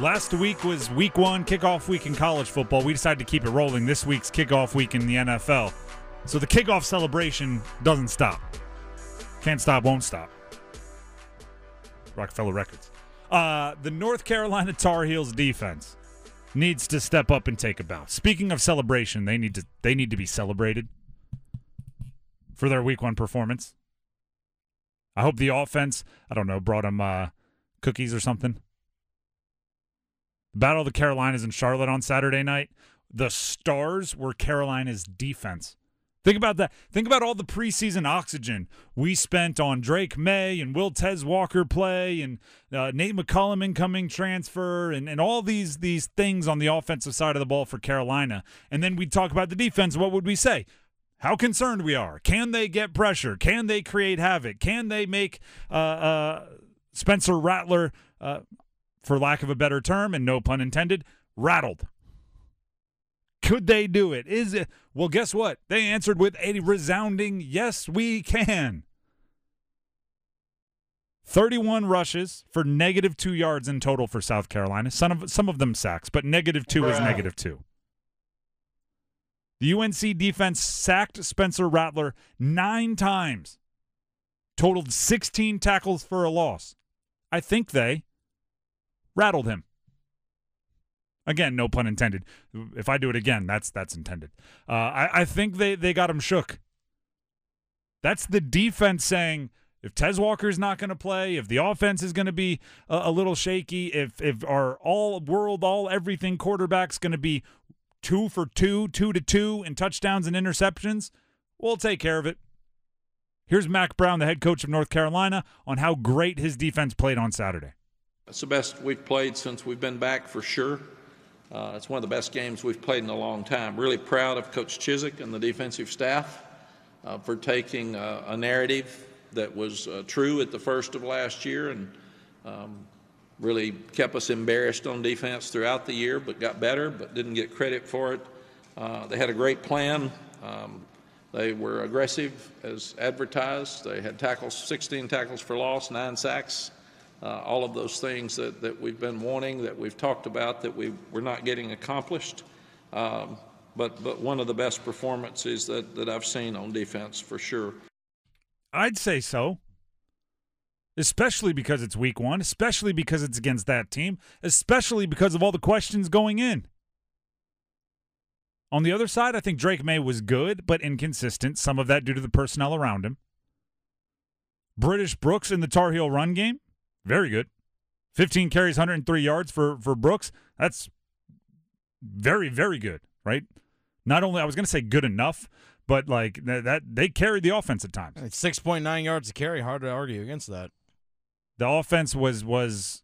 Last week was week one, kickoff week in college football. We decided to keep it rolling. This week's kickoff week in the NFL. So the kickoff celebration doesn't stop. Can't stop, won't stop. Roc-A-Fella Records. Uh, the North Carolina Tar Heels defense needs to step up and take a bow. Speaking of celebration, they need to they need to be celebrated for their week one performance. I hope the offense, I don't know, brought them uh, cookies or something. Battle of the Carolinas in Charlotte on Saturday night. The stars were Carolina's defense. Think about that. Think about all the preseason oxygen we spent on Drake Maye and Will Tez Walker play and uh, Nate McCollum incoming transfer and, and all these these things on the offensive side of the ball for Carolina. And then we'd talk about the defense. What would we say? How concerned we are. Can they get pressure? Can they create havoc? Can they make uh, uh, Spencer Rattler uh, for lack of a better term, and no pun intended, rattled. Could they do it? Is it? Well, guess what? They answered with a resounding yes, we can. 31 rushes for negative two yards in total for South Carolina. Some of, some of them sacks, but negative two is negative two. The UNC defense sacked Spencer Rattler nine times, totaled 16 tackles for a loss. I think they rattled him. Again, no pun intended. If I do it again, that's that's intended. Uh, I, I think they, they got him shook. That's the defense saying if Tez Walker's not going to play, if the offense is going to be a, a, little shaky, if if our all world, all everything quarterback's going to be two for two, two to two in touchdowns and interceptions, we'll take care of it. Here's Mack Brown, the head coach of North Carolina, on how great his defense played on Saturday. It's the best we've played since we've been back for sure. Uh, it's one of the best games we've played in a long time. Really proud of Coach Chizik and the defensive staff uh, for taking uh, a narrative that was uh, true at the first of last year and um, really kept us embarrassed on defense throughout the year, but got better, but didn't get credit for it. Uh, they had a great plan. Um, they were aggressive as advertised. They had tackles, 16 tackles for loss, nine sacks uh, all of those things that, that we've been wanting, that we've talked about, that we, we're not getting accomplished. Um, but, but one of the best performances that, that I've seen on defense for sure. I'd say so. Especially because it's week one, especially because it's against that team, especially because of all the questions going in. On the other side, I think Drake Maye was good, but inconsistent. Some of that due to the personnel around him. British Brooks in the Tar Heel run game, very good. 15 carries, 103 yards for for Brooks. That's very very good, right? Not only I was going to say good enough, but like that, that they carried the offense at times. It's 6.9 yards to carry. Hard to argue against that. The offense was was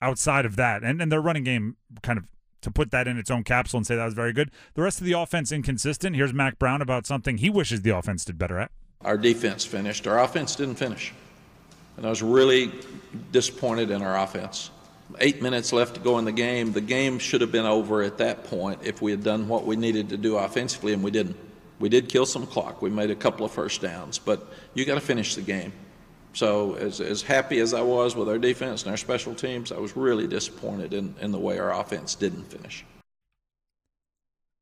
outside of that, and and their running game kind of to put that in its own capsule and say that was very good. The rest of the offense inconsistent. Here's Mack Brown about something he wishes the offense did better at. Our defense finished. Our offense didn't finish and I was really disappointed in our offense. Eight minutes left to go in the game. The game should have been over at that point if we had done what we needed to do offensively, and we didn't. We did kill some clock. We made a couple of first downs, but you got to finish the game. So, as, as happy as I was with our defense and our special teams, I was really disappointed in, in the way our offense didn't finish.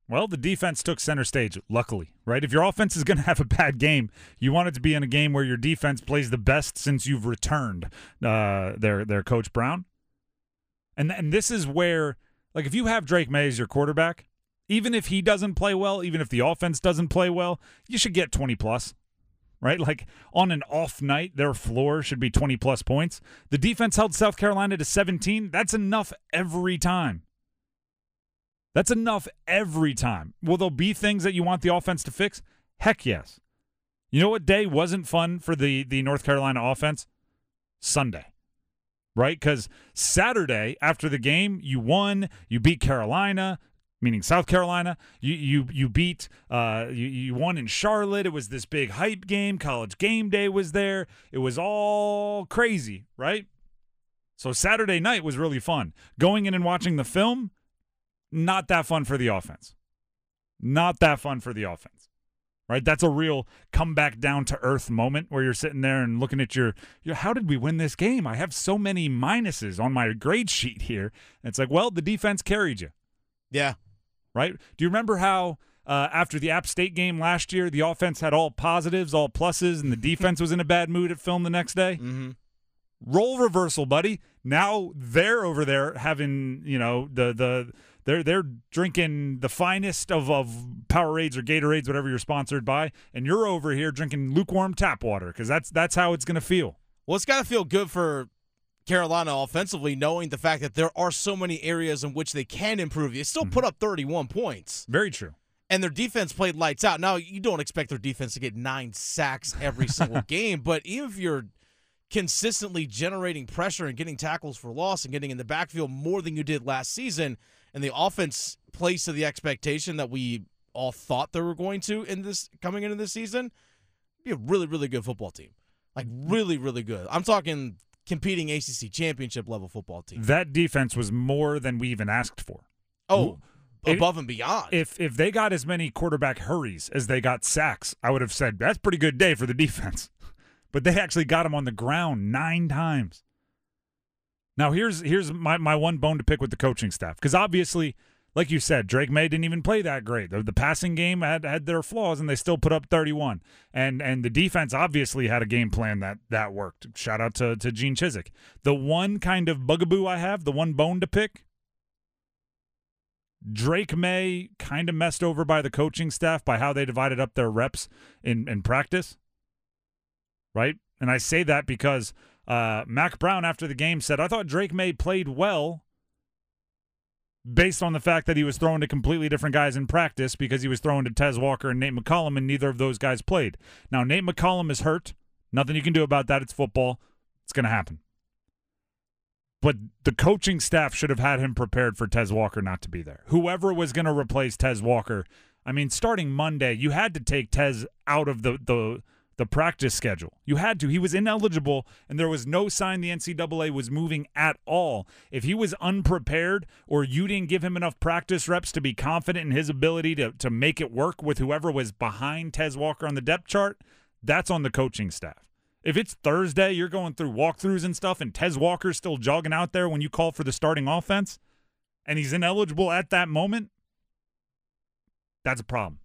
Well, the defense took center stage, luckily, right? If your offense is going to have a bad game, you want it to be in a game where your defense plays the best since you've returned uh, their, their coach Brown. And, and this is where, like, if you have Drake Maye as your quarterback, even if he doesn't play well, even if the offense doesn't play well, you should get 20 plus, right? Like, on an off night, their floor should be 20 plus points. The defense held South Carolina to 17. That's enough every time. That's enough every time. Will there be things that you want the offense to fix? Heck yes. You know what day wasn't fun for the the North Carolina offense? Sunday. Right? Cuz Saturday after the game, you won, you beat Carolina, meaning South Carolina. You you you beat uh you, you won in Charlotte. It was this big hype game. College game day was there. It was all crazy, right? So Saturday night was really fun. Going in and watching the film, not that fun for the offense. Not that fun for the offense. right? That's a real come back down to earth moment where you're sitting there and looking at your, your how did we win this game? I have so many minuses on my grade sheet here. And it's like, well, the defense carried you, Yeah. right? Do you remember how uh, after the App State game last year, the offense had all positives, all pluses, and the defense was in a bad mood at film the next day? Mm-hmm. role reversal, buddy. Now they're over there having, you know, the the they're they're drinking the finest of of Powerades or Gatorades, whatever you're sponsored by, and you're over here drinking lukewarm tap water because that's that's how it's gonna feel. Well, it's got to feel good for Carolina offensively, knowing the fact that there are so many areas in which they can improve. They still put mm-hmm. up 31 points, Very true. and their defense played lights out. Now, you don't expect their defense to get nine sacks every single game, but even if you're consistently generating pressure and getting tackles for loss and getting in the backfield more than you did last season, and the offense plays to the expectation that we all thought they were going to in this coming into this season, be a really, really good football team. Like really, really good. I'm talking competing ACC championship level football team. That defense was more than we even asked for. Oh, It- above and beyond. If if they got as many quarterback hurries as they got sacks, I would have said that's a pretty good day for the defense. But they actually got him on the ground nine times. Now here's here's my, my one bone to pick with the coaching staff because obviously, like you said, Drake Maye didn't even play that great. The, the passing game had had their flaws and they still put up 31. And and the defense obviously had a game plan that that worked. Shout out to to Gene Chizik. The one kind of bugaboo I have, the one bone to pick, Drake Maye kind of messed over by the coaching staff by how they divided up their reps in, in practice. Right? And I say that because uh, Mack Brown, after the game, said, I thought Drake Maye played well based on the fact that he was throwing to completely different guys in practice because he was throwing to Tez Walker and Nate McCollum, and neither of those guys played. Now, Nate McCollum is hurt. Nothing you can do about that. It's football. It's going to happen. But the coaching staff should have had him prepared for Tez Walker not to be there. Whoever was going to replace Tez Walker, I mean, starting Monday, you had to take Tez out of the the the practice schedule. You had to. He was ineligible, and there was no sign the NCAA was moving at all. If he was unprepared or you didn't give him enough practice reps to be confident in his ability to, to make it work with whoever was behind Tez Walker on the depth chart, that's on the coaching staff. If it's Thursday, you're going through walkthroughs and stuff, and Tez Walker's still jogging out there when you call for the starting offense, and he's ineligible at that moment, that's a problem.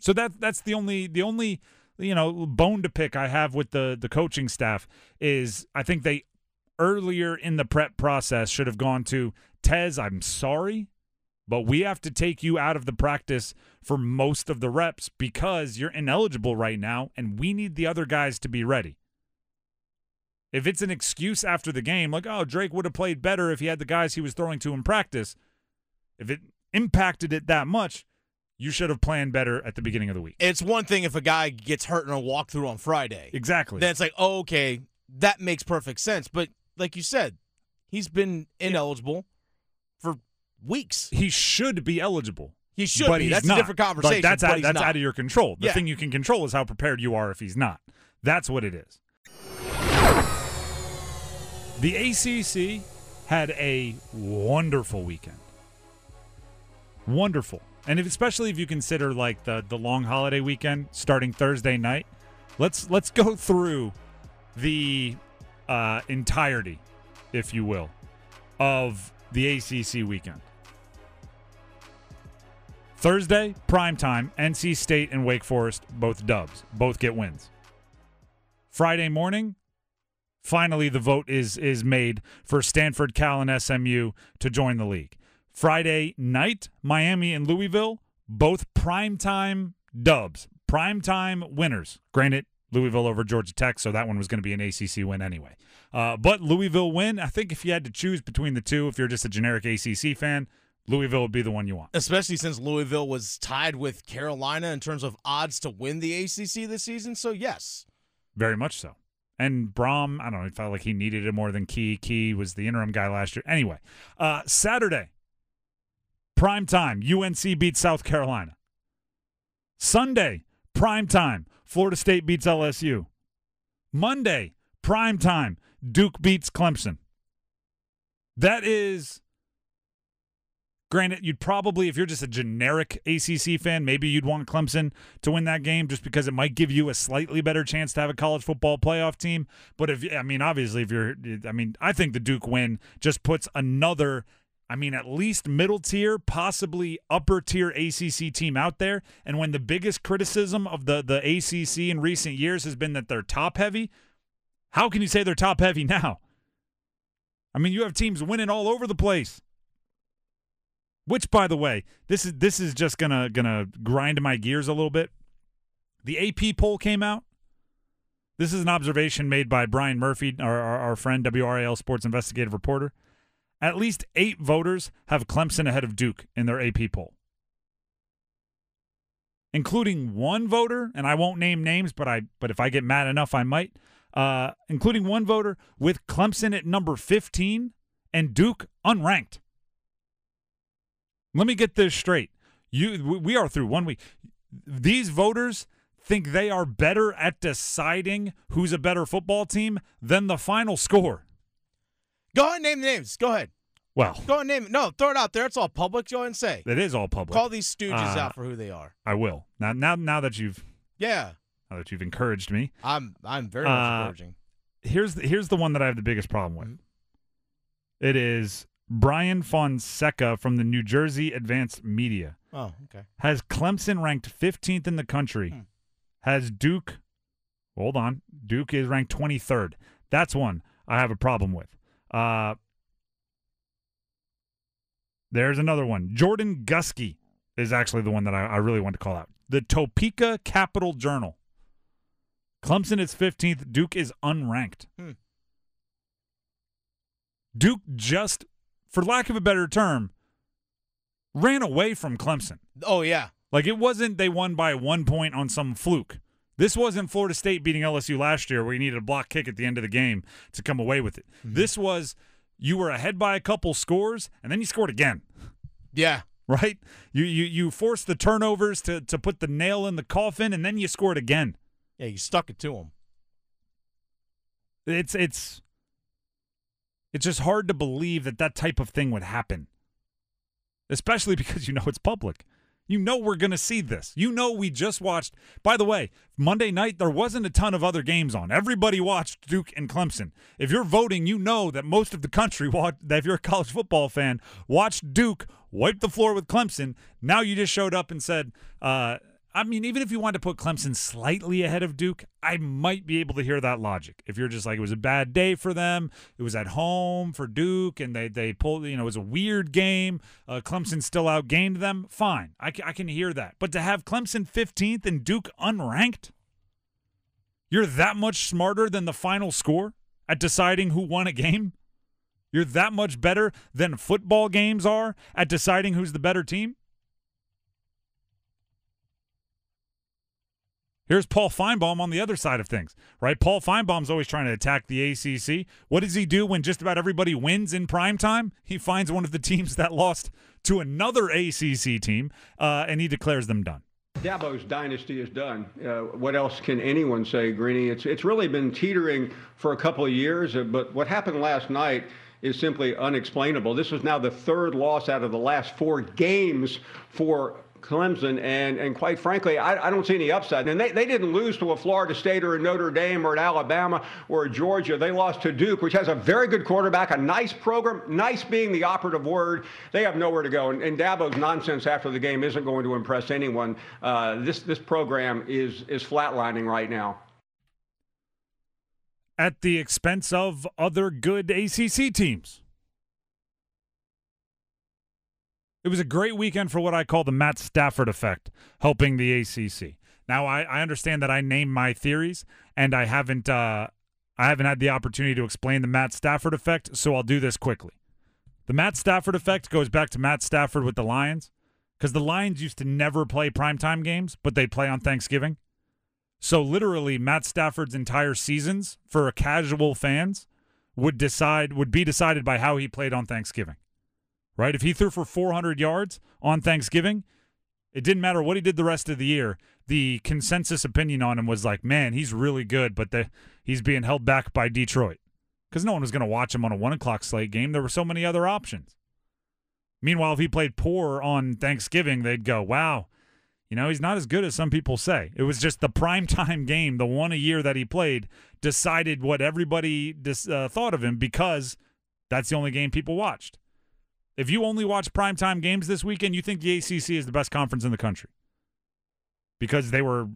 So that that's the only the only you know bone to pick I have with the the coaching staff is I think they earlier in the prep process should have gone to Tez. I'm sorry, but we have to take you out of the practice for most of the reps because you're ineligible right now, and we need the other guys to be ready. If it's an excuse after the game, like, oh, Drake would have played better if he had the guys he was throwing to in practice, if it impacted it that much, you should have planned better at the beginning of the week. it's one thing if a guy gets hurt in a walkthrough on Friday. Exactly. Then it's like, oh, okay, that makes perfect sense. But like you said, he's been ineligible for weeks. he should be eligible. He should but be. That's not. a different conversation. Like, that's but out, that's not. out of your control. The Yeah. thing you can control is how prepared you are if he's not. That's what it is. The ACC had a wonderful weekend. Wonderful. And if, especially if you consider like the the long holiday weekend starting Thursday night, let's let's go through the uh, entirety, if you will, of the ACC weekend. Thursday, prime time, NC State and Wake Forest, both dubs. Both get wins. Friday morning, finally the vote is is made for Stanford, Cal, and SMU to join the league. Friday night, Miami and Louisville, both primetime dubs, primetime winners. Granted, Louisville over Georgia Tech, so that one was going to be an ACC win anyway. Uh, but Louisville win. I think if you had to choose between the two, if you're just a generic ACC fan, Louisville would be the one you want. Especially since Louisville was tied with Carolina in terms of odds to win the ACC this season. So, yes. Very much so. And Brohm, I don't know, he felt like he needed it more than Key. Key was the interim guy last year. Anyway, uh, Saturday, prime time, UNC beats South Carolina. Sunday, prime time, Florida State beats LSU. Monday, prime time, Duke beats Clemson. That is Granted, you'd probably, if you're just a generic ACC fan, maybe you'd want Clemson to win that game just because it might give you a slightly better chance to have a college football playoff team. But if, I mean, obviously, if you're, I mean, I think the Duke win just puts another, I mean, at least middle tier, possibly upper tier ACC team out there. And when the biggest criticism of the, the ACC in recent years has been that they're top heavy, how can you say they're top heavy now? I mean, you have teams winning all over the place. Which, by the way, this is this is just gonna gonna grind my gears a little bit. The AP poll came out. This is an observation made by Brian Murphy, our, our, our friend, WRAL sports investigative reporter. At least eight voters have Clemson ahead of Duke in their AP poll, including one voter, and I won't name names, but I but if I get mad enough, I might. Uh, including one voter with Clemson at number 15 and Duke unranked. Let me get this straight. You we are through one week. These voters think they are better at deciding who's a better football team than the final score. Go ahead and name the names. Go ahead. Well, Go ahead and name it. No, throw it out there. It's all public. Go ahead and say. it is all public. Call these stooges Uh, out for who they are. I will. Now now now that you've Yeah. now that you've encouraged me. I'm I'm very much Uh, encouraging. Here's the, here's the one that I have the biggest problem with. Mhm. It is Brian Fonseca from the New Jersey Advanced Media. Oh, okay. has Clemson ranked 15th in the country. Hmm. Has Duke, hold on, Duke is ranked 23rd. That's one I have a problem with. Uh, there's another one. Jordan Guskey is actually the one that I, I really want to call out. The Topeka Capital Journal. Clemson is 15th. Duke is unranked. Hmm. Duke just, for lack of a better term, ran away from Clemson. Oh yeah. Like it wasn't they won by one point on some fluke. This wasn't Florida State beating LSU last year where you needed a block kick at the end of the game to come away with it. Mm-hmm. This was you were ahead by a couple scores and then you scored again. Yeah. Right? You you you forced the turnovers to to put the nail in the coffin and then you scored again. Yeah. You stuck it to them. It's it's it's just hard to believe that that type of thing would happen. Especially because you know it's public. You know we're going to see this. You know we just watched. By the way, Monday night there wasn't a ton of other games on. Everybody watched Duke and Clemson. If you're voting, you know that most of the country watched that if you're a college football fan, watched Duke wipe the floor with Clemson. Now you just showed up and said, uh, I mean, even if you wanted to put Clemson slightly ahead of Duke, I might be able to hear that logic. If you're just like it was a bad day for them, it was at home for Duke, and they they pulled, you know, it was a weird game. Uh, Clemson still outgained them. Fine, I, I can hear that. But to have Clemson 15th and Duke unranked, you're that much smarter than the final score at deciding who won a game. You're that much better than football games are at deciding who's the better team. Here's Paul Finebaum on the other side of things, right? Paul Finebaum's always trying to attack the ACC. What does he do when just about everybody wins in prime time? He finds one of the teams that lost to another ACC team, uh, and he declares them done. Dabo's dynasty is done. Uh, what else can anyone say, Greeny? It's it's really been teetering for a couple of years, uh, but what happened last night is simply unexplainable. This is now the third loss out of the last four games for Clemson, and and quite frankly, I, I don't see any upside. And they, they didn't lose to a Florida State or a Notre Dame or an Alabama or a Georgia. They lost to Duke, which has a very good quarterback, a nice program, nice being the operative word. They have nowhere to go. And, and Dabo's nonsense after the game isn't going to impress anyone. Uh, this this program is is flatlining right now. At the expense of other good ACC teams. It was a great weekend for what I call the Matt Stafford effect, helping the ACC. Now I, I understand that I named my theories, and I haven't uh, I haven't had the opportunity to explain the Matt Stafford effect, so I'll do this quickly. The Matt Stafford effect goes back to Matt Stafford with the Lions, because the Lions used to never play primetime games, but they'd play on Thanksgiving. So literally, Matt Stafford's entire seasons for casual fans would decide would be decided by how he played on Thanksgiving right? If he threw for 400 yards on Thanksgiving, it didn't matter what he did the rest of the year. The consensus opinion on him was like, man, he's really good, but the, he's being held back by Detroit because no one was going to watch him on a one o'clock slate game. There were so many other options. Meanwhile, if he played poor on Thanksgiving, they'd go, "Wow, you know, he's not as good as some people say." It was just the primetime game, the one a year that he played, decided what everybody dis- uh, thought of him because that's the only game people watched. If you only watch primetime games this weekend, you think the ACC is the best conference in the country because they were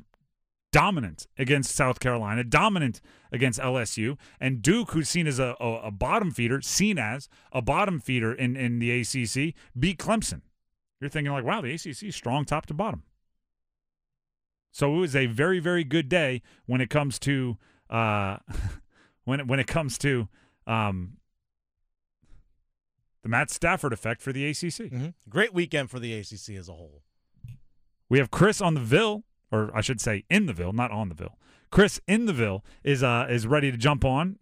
dominant against South Carolina, dominant against LSU, and Duke, who's seen as a, a, a, bottom feeder, seen as a bottom feeder in, in the ACC, beat Clemson. You're thinking like, wow, the ACC is strong top to bottom. So it was a very, very good day when it comes to uh, when it, when it comes to um, the Matt Stafford effect for the ACC. Mm-hmm. Great weekend for the ACC as a whole. We have Chris on the Ville or I should say in the Ville, not on the Ville. Chris in the Ville is uh is ready to jump on,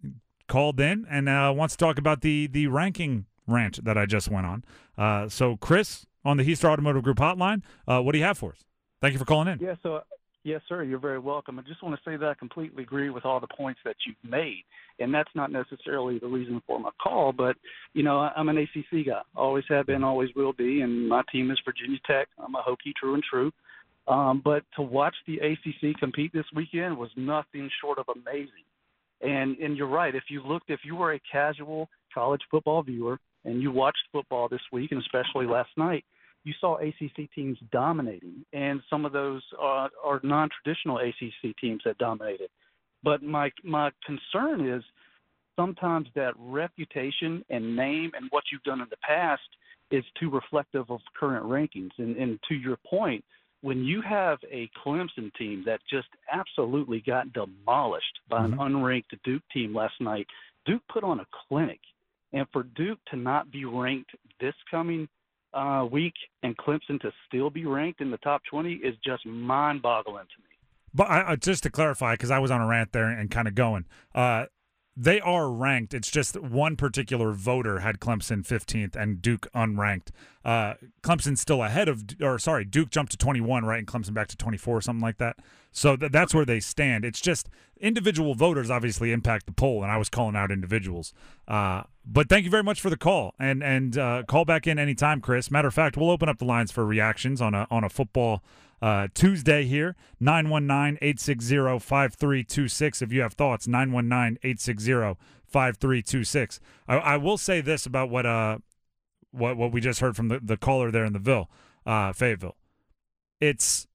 called in, and uh, wants to talk about the the ranking rant that I just went on. Uh, so Chris on the Heister Automotive Group hotline, uh, what do you have for us? Thank you for calling in. Yeah, so yes, sir, you're very welcome. I just want to say that I completely agree with all the points that you've made, and that's not necessarily the reason for my call, but you know I'm an ACC guy, always have been, always will be, and my team is Virginia Tech. I'm a Hokie, true and true. Um, but to watch the ACC compete this weekend was nothing short of amazing. And and you're right. If you looked, if you were a casual college football viewer and you watched football this week, and especially last night, you saw ACC teams dominating, and some of those uh, are non-traditional ACC teams that dominated. But my my concern is sometimes that reputation and name and what you've done in the past is too reflective of current rankings. And, and to your point, when you have a Clemson team that just absolutely got demolished by mm-hmm. an unranked Duke team last night, Duke put on a clinic. And for Duke to not be ranked this coming uh, week and Clemson to still be ranked in the top 20 is just mind boggling to me. But I, just to clarify, because I was on a rant there and kind of going, uh, they are ranked. It's just one particular voter had Clemson 15th and Duke unranked. Uh, Clemson's still ahead of, or sorry, Duke jumped to 21, right, and Clemson back to 24, something like that. So th- that's where they stand. It's just individual voters obviously impact the poll, and I was calling out individuals. Uh, but thank you very much for the call, and and uh, call back in anytime, Chris. Matter of fact, we'll open up the lines for reactions on a on a football uh, Tuesday here, 919 860 5326. If you have thoughts, 919 860 5326. I will say this about what uh what what we just heard from the, the caller there in the Ville, uh, Fayetteville. It's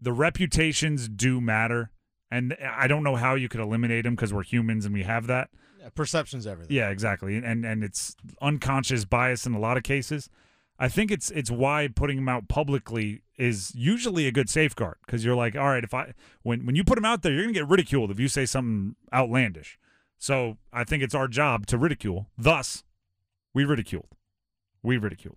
the reputations do matter. And I don't know how you could eliminate them because we're humans and we have that. Yeah, perception's everything. Yeah, exactly. And and it's unconscious bias in a lot of cases. I think it's it's why putting them out publicly is usually a good safeguard because you're like, all right, if I when when you put them out there, you're gonna get ridiculed if you say something outlandish. So I think it's our job to ridicule. Thus, we ridiculed. We ridiculed.